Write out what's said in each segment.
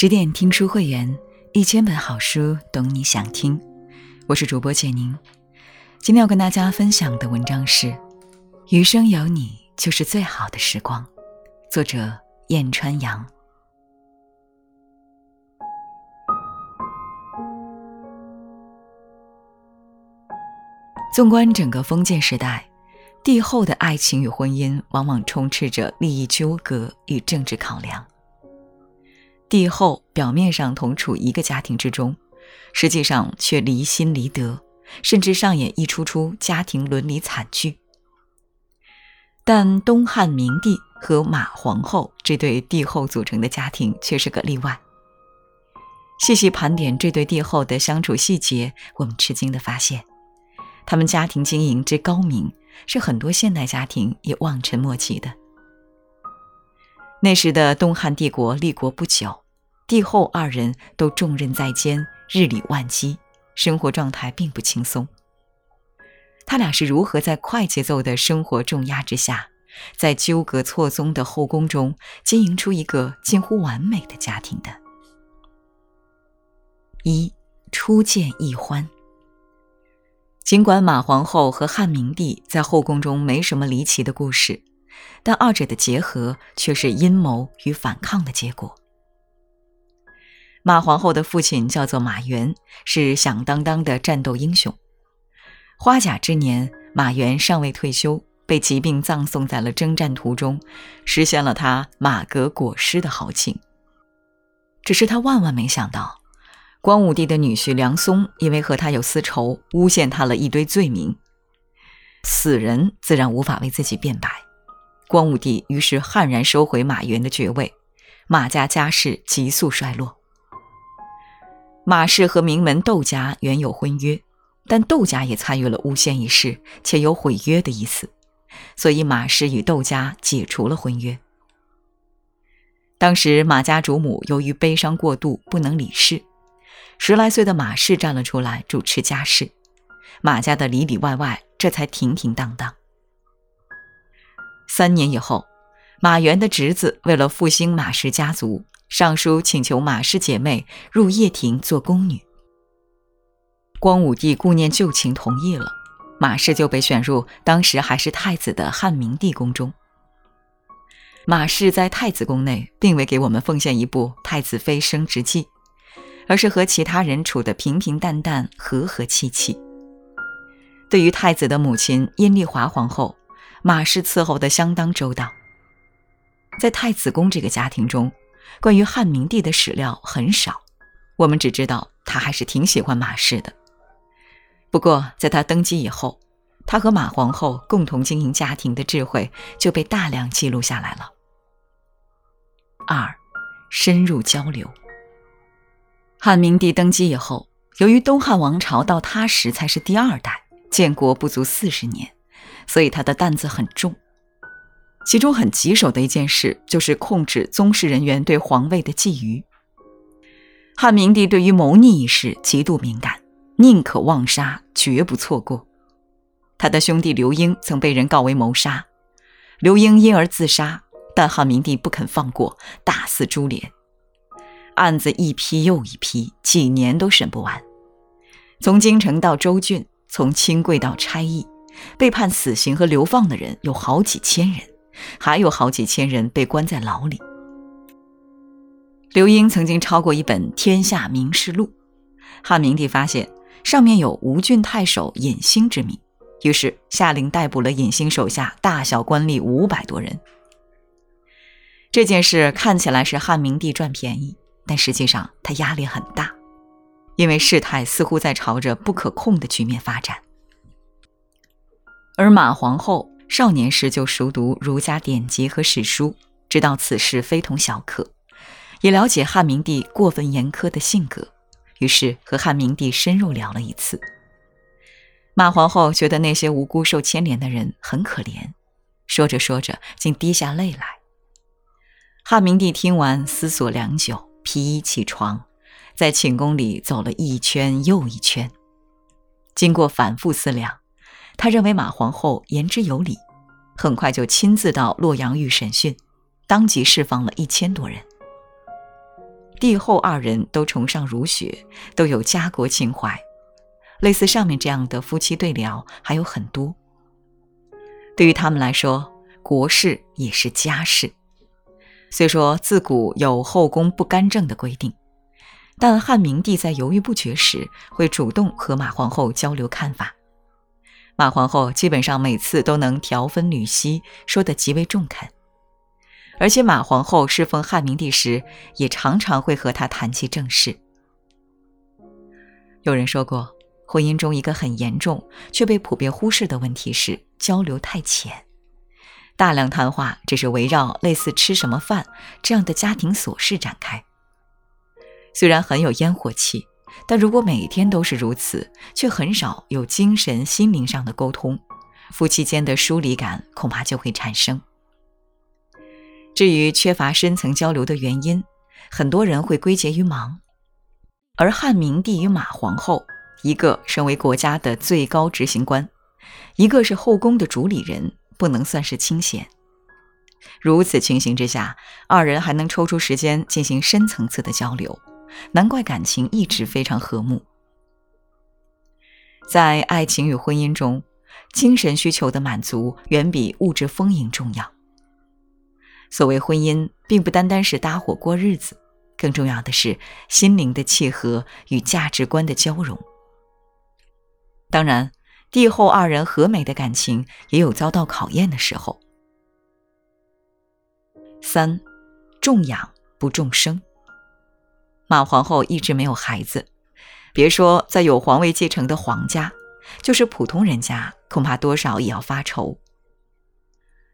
十点听书会员，一千本好书，懂你想听。我是主播简宁，今天要跟大家分享的文章是《余生有你就是最好的时光》，作者燕川阳。纵观整个封建时代，帝后的爱情与婚姻往往充斥着利益纠葛与政治考量。帝后表面上同处一个家庭之中，实际上却离心离德，甚至上演一出出家庭伦理惨剧。但东汉明帝和马皇后这对帝后组成的家庭却是个例外。细细盘点这对帝后的相处细节，我们吃惊地发现，他们家庭经营之高明，是很多现代家庭也望尘莫及的。那时的东汉帝国立国不久，帝后二人都重任在肩，日理万机，生活状态并不轻松。他俩是如何在快节奏的生活重压之下，在纠葛错综的后宫中经营出一个近乎完美的家庭的？一初见易欢。尽管马皇后和汉明帝在后宫中没什么离奇的故事。但二者的结合却是阴谋与反抗的结果。马皇后的父亲叫做马援，是响当当的战斗英雄。花甲之年，马援尚未退休，被疾病葬送在了征战途中，实现了他马革裹尸的豪情。只是他万万没想到，光武帝的女婿梁松因为和他有私仇，诬陷他了一堆罪名。死人自然无法为自己辩白。光武帝于是悍然收回马援的爵位，马家家世急速衰落。马氏和名门窦家原有婚约，但窦家也参与了诬陷一事，且有毁约的意思，所以马氏与窦家解除了婚约。当时马家主母由于悲伤过度，不能理事，十来岁的马氏站了出来主持家事，马家的里里外外这才停停当当。三年以后，马援的侄子为了复兴马氏家族，上书请求马氏姐妹入掖庭做宫女。光武帝顾念旧情，同意了，马氏就被选入当时还是太子的汉明帝宫中。马氏在太子宫内，并未给我们奉献一部太子妃升职记，而是和其他人处得平平淡淡、和和气气。对于太子的母亲阴丽华皇后。马氏伺候的相当周到。在太子宫这个家庭中，关于汉明帝的史料很少，我们只知道他还是挺喜欢马氏的。不过，在他登基以后，他和马皇后共同经营家庭的智慧就被大量记录下来了。二，深入交流。汉明帝登基以后，由于东汉王朝到他时才是第二代，建国不足四十年。所以他的担子很重，其中很棘手的一件事就是控制宗室人员对皇位的觊觎。汉明帝对于谋逆一事极度敏感，宁可妄杀，绝不错过。他的兄弟刘英曾被人告为谋杀，刘英因而自杀，但汉明帝不肯放过，大肆株连，案子一批又一批，几年都审不完。从京城到州郡，从清贵到差役。被判死刑和流放的人有好几千人，还有好几千人被关在牢里。刘英曾经抄过一本《天下名士录》，汉明帝发现上面有吴郡太守尹兴之名，于是下令逮捕了尹兴手下大小官吏五百多人。这件事看起来是汉明帝赚便宜，但实际上他压力很大，因为事态似乎在朝着不可控的局面发展。而马皇后少年时就熟读儒家典籍和史书，知道此事非同小可，也了解汉明帝过分严苛的性格，于是和汉明帝深入聊了一次。马皇后觉得那些无辜受牵连的人很可怜，说着说着竟滴下泪来。汉明帝听完，思索良久，披衣起床，在寝宫里走了一圈又一圈，经过反复思量。他认为马皇后言之有理，很快就亲自到洛阳狱审讯，当即释放了一千多人。帝后二人都崇尚儒学，都有家国情怀。类似上面这样的夫妻对聊还有很多。对于他们来说，国事也是家事。虽说自古有后宫不干政的规定，但汉明帝在犹豫不决时，会主动和马皇后交流看法。马皇后基本上每次都能调分缕析，说得极为中肯。而且马皇后侍奉汉明帝时，也常常会和他谈起政事。有人说过，婚姻中一个很严重却被普遍忽视的问题是交流太浅，大量谈话只是围绕类似吃什么饭这样的家庭琐事展开。虽然很有烟火气，但如果每天都是如此，却很少有精神心灵上的沟通，夫妻间的疏离感恐怕就会产生。至于缺乏深层交流的原因，很多人会归结于忙。而汉明帝与马皇后，一个身为国家的最高执行官，一个是后宫的主理人，不能算是清闲。如此情形之下，二人还能抽出时间进行深层次的交流，难怪感情一直非常和睦。在爱情与婚姻中，精神需求的满足远比物质丰盈重要。所谓婚姻，并不单单是搭伙过日子，更重要的是心灵的契合与价值观的交融。当然，帝后二人和美的感情也有遭到考验的时候。三，重养不重生。马皇后一直没有孩子，别说在有皇位继承的皇家，就是普通人家，恐怕多少也要发愁。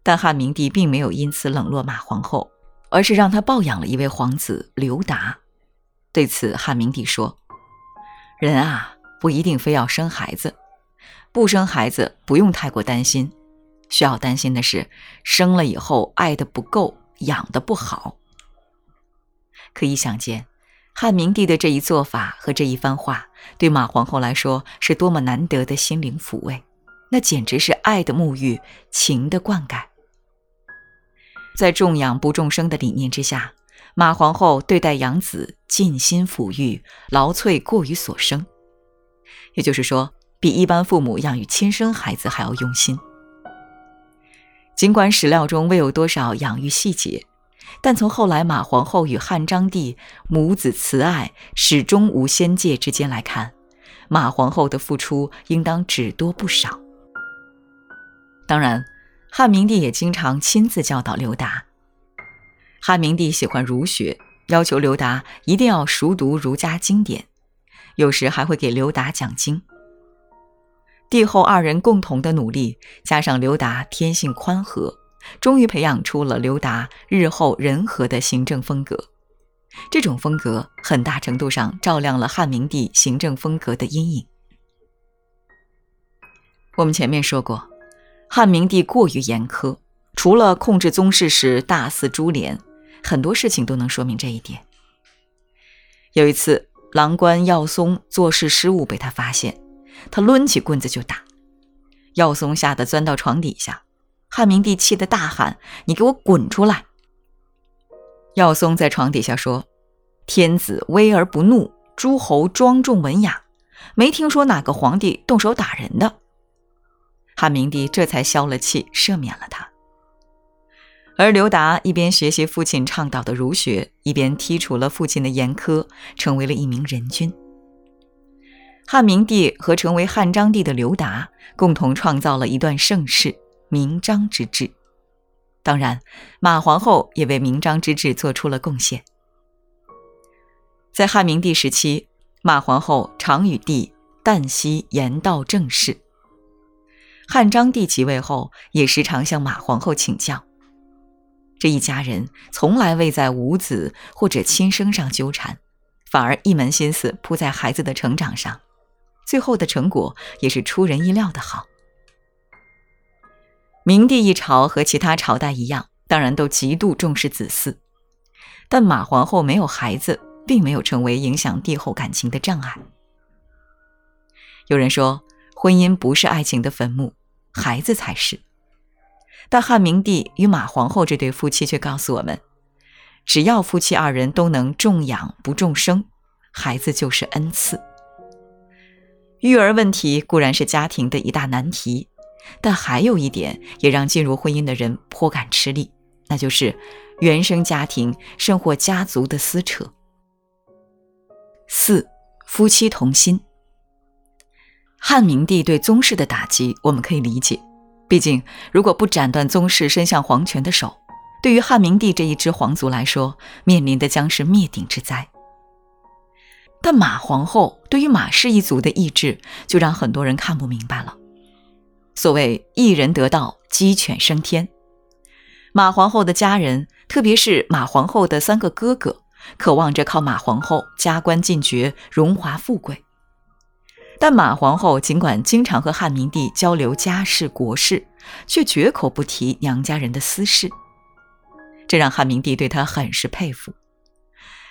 但汉明帝并没有因此冷落马皇后，而是让她抱养了一位皇子刘达。对此，汉明帝说：“人啊，不一定非要生孩子，不生孩子不用太过担心，需要担心的是生了以后爱的不够，养的不好。”可以想见，汉明帝的这一做法和这一番话，对马皇后来说是多么难得的心灵抚慰，那简直是爱的沐浴，情的灌溉。在重养不重生的理念之下，马皇后对待养子尽心抚育，劳瘁过于所生，也就是说，比一般父母养育亲生孩子还要用心。尽管史料中未有多少养育细节，但从后来马皇后与汉章帝母子慈爱、始终无仙界之间来看，马皇后的付出应当只多不少。当然。汉明帝也经常亲自教导刘达。汉明帝喜欢儒学，要求刘达一定要熟读儒家经典，有时还会给刘达讲经。帝后二人共同的努力，加上刘达天性宽和，终于培养出了刘达日后仁和的行政风格。这种风格很大程度上照亮了汉明帝行政风格的阴影。我们前面说过。汉明帝过于严苛，除了控制宗室时大肆株连，很多事情都能说明这一点。有一次，郎官耀松做事失误被他发现，他抡起棍子就打，耀松吓得钻到床底下。汉明帝气得大喊：“你给我滚出来！”耀松在床底下说：“天子威而不怒，诸侯庄重文雅，没听说哪个皇帝动手打人的。”汉明帝这才消了气，赦免了他。而刘达一边学习父亲倡导的儒学，一边剔除了父亲的严苛，成为了一名仁君。汉明帝和成为汉章帝的刘达共同创造了一段盛世——明章之治。当然，马皇后也为明章之治做出了贡献。在汉明帝时期，马皇后常与帝旦夕言道政事。汉章帝即位后，也时常向马皇后请教。这一家人从来未在无子或者亲生上纠缠，反而一门心思扑在孩子的成长上，最后的成果也是出人意料的好。明帝一朝和其他朝代一样，当然都极度重视子嗣，但马皇后没有孩子，并没有成为影响帝后感情的障碍。有人说。婚姻不是爱情的坟墓，孩子才是。但汉明帝与马皇后这对夫妻却告诉我们，只要夫妻二人都能重养不重生，孩子就是恩赐。育儿问题固然是家庭的一大难题，但还有一点也让进入婚姻的人颇感吃力，那就是原生家庭甚或家族的撕扯。四，夫妻同心。汉明帝对宗室的打击，我们可以理解。毕竟，如果不斩断宗室伸向皇权的手，对于汉明帝这一支皇族来说，面临的将是灭顶之灾。但马皇后对于马氏一族的意志，就让很多人看不明白了。所谓一人得道，鸡犬升天。马皇后的家人，特别是马皇后的三个哥哥，渴望着靠马皇后加官进爵、荣华富贵。但马皇后尽管经常和汉明帝交流家事国事，却绝口不提娘家人的私事，这让汉明帝对她很是佩服。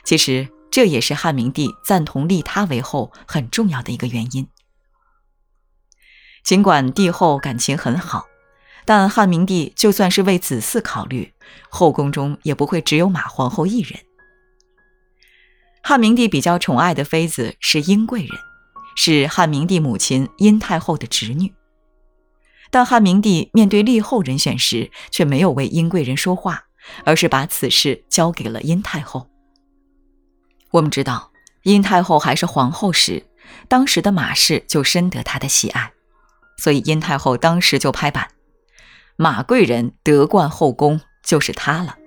其实这也是汉明帝赞同立她为后很重要的一个原因。尽管帝后感情很好，但汉明帝就算是为子嗣考虑，后宫中也不会只有马皇后一人。汉明帝比较宠爱的妃子是殷贵人。是汉明帝母亲殷太后的侄女，但汉明帝面对立后人选时，却没有为殷贵人说话，而是把此事交给了殷太后。我们知道，殷太后还是皇后时，当时的马氏就深得她的喜爱，所以殷太后当时就拍板：马贵人得冠后宫，就是她了。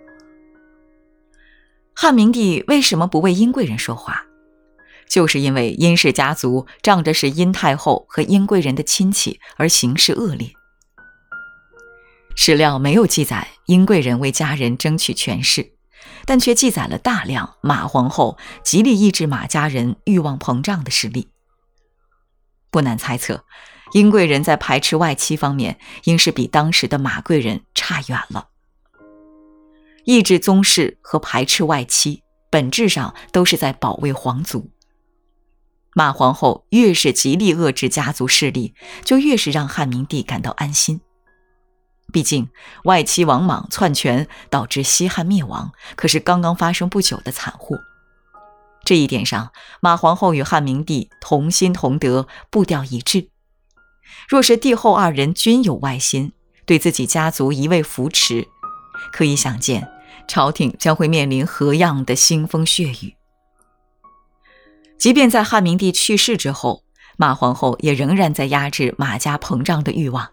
汉明帝为什么不为殷贵人说话？就是因为殷氏家族仗着是殷太后和殷贵人的亲戚而行事恶劣。史料没有记载殷贵人为家人争取权势，但却记载了大量马皇后极力抑制马家人欲望膨胀的事例。不难猜测，英贵人在排斥外戚方面，应是比当时的马贵人差远了。抑制宗室和排斥外戚，本质上都是在保卫皇族。马皇后越是极力遏制家族势力，就越是让汉明帝感到安心。毕竟外戚王莽篡权导致西汉灭亡，可是刚刚发生不久的惨祸。这一点上，马皇后与汉明帝同心同德，步调一致。若是帝后二人均有外心，对自己家族一味扶持，可以想见，朝廷将会面临何样的腥风血雨。即便在汉明帝去世之后，马皇后也仍然在压制马家膨胀的欲望。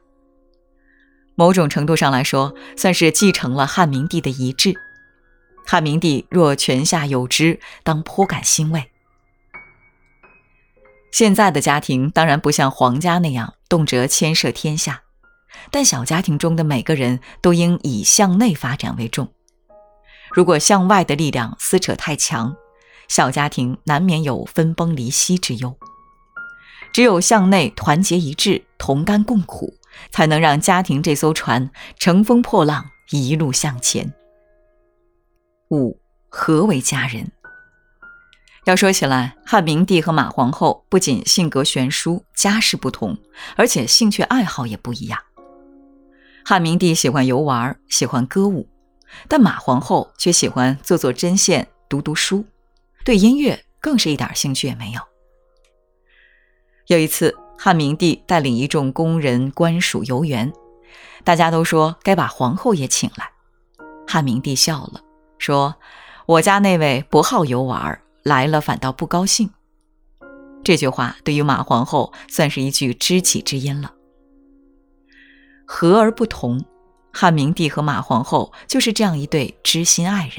某种程度上来说，算是继承了汉明帝的遗志。汉明帝若泉下有知，当颇感欣慰。现在的家庭当然不像皇家那样动辄牵涉天下，但小家庭中的每个人都应以向内发展为重。如果向外的力量撕扯太强，小家庭难免有分崩离析之忧，只有向内团结一致、同甘共苦，才能让家庭这艘船乘风破浪，一路向前。五何为家人？要说起来，汉明帝和马皇后不仅性格悬殊、家世不同，而且兴趣爱好也不一样。汉明帝喜欢游玩，喜欢歌舞，但马皇后却喜欢做做针线、读读书。对音乐更是一点兴趣也没有。有一次，汉明帝带领一众宫人官属游园，大家都说该把皇后也请来。汉明帝笑了，说：“我家那位不好游玩，来了反倒不高兴。”这句话对于马皇后算是一句知己之音了。和而不同，汉明帝和马皇后就是这样一对知心爱人。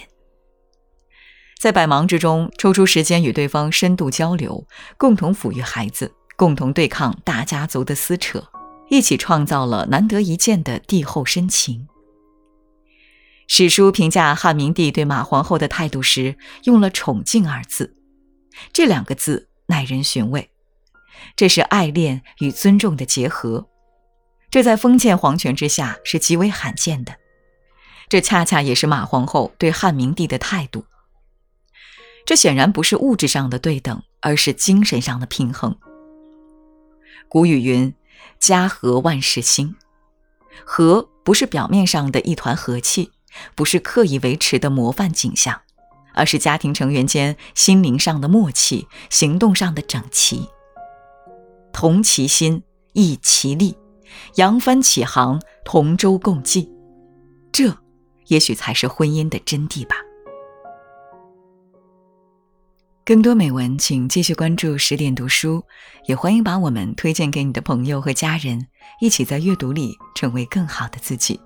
在百忙之中抽出时间与对方深度交流，共同抚育孩子，共同对抗大家族的撕扯，一起创造了难得一见的帝后深情。史书评价汉明帝对马皇后的态度时，用了“宠敬”二字，这两个字耐人寻味。这是爱恋与尊重的结合，这在封建皇权之下是极为罕见的。这恰恰也是马皇后对汉明帝的态度。这显然不是物质上的对等，而是精神上的平衡。古语云：“家和万事兴。”和不是表面上的一团和气，不是刻意维持的模范景象，而是家庭成员间心灵上的默契，行动上的整齐。同其心，异其力，扬帆起航，同舟共济，这也许才是婚姻的真谛吧。更多美文，请继续关注十点读书，也欢迎把我们推荐给你的朋友和家人，一起在阅读里成为更好的自己。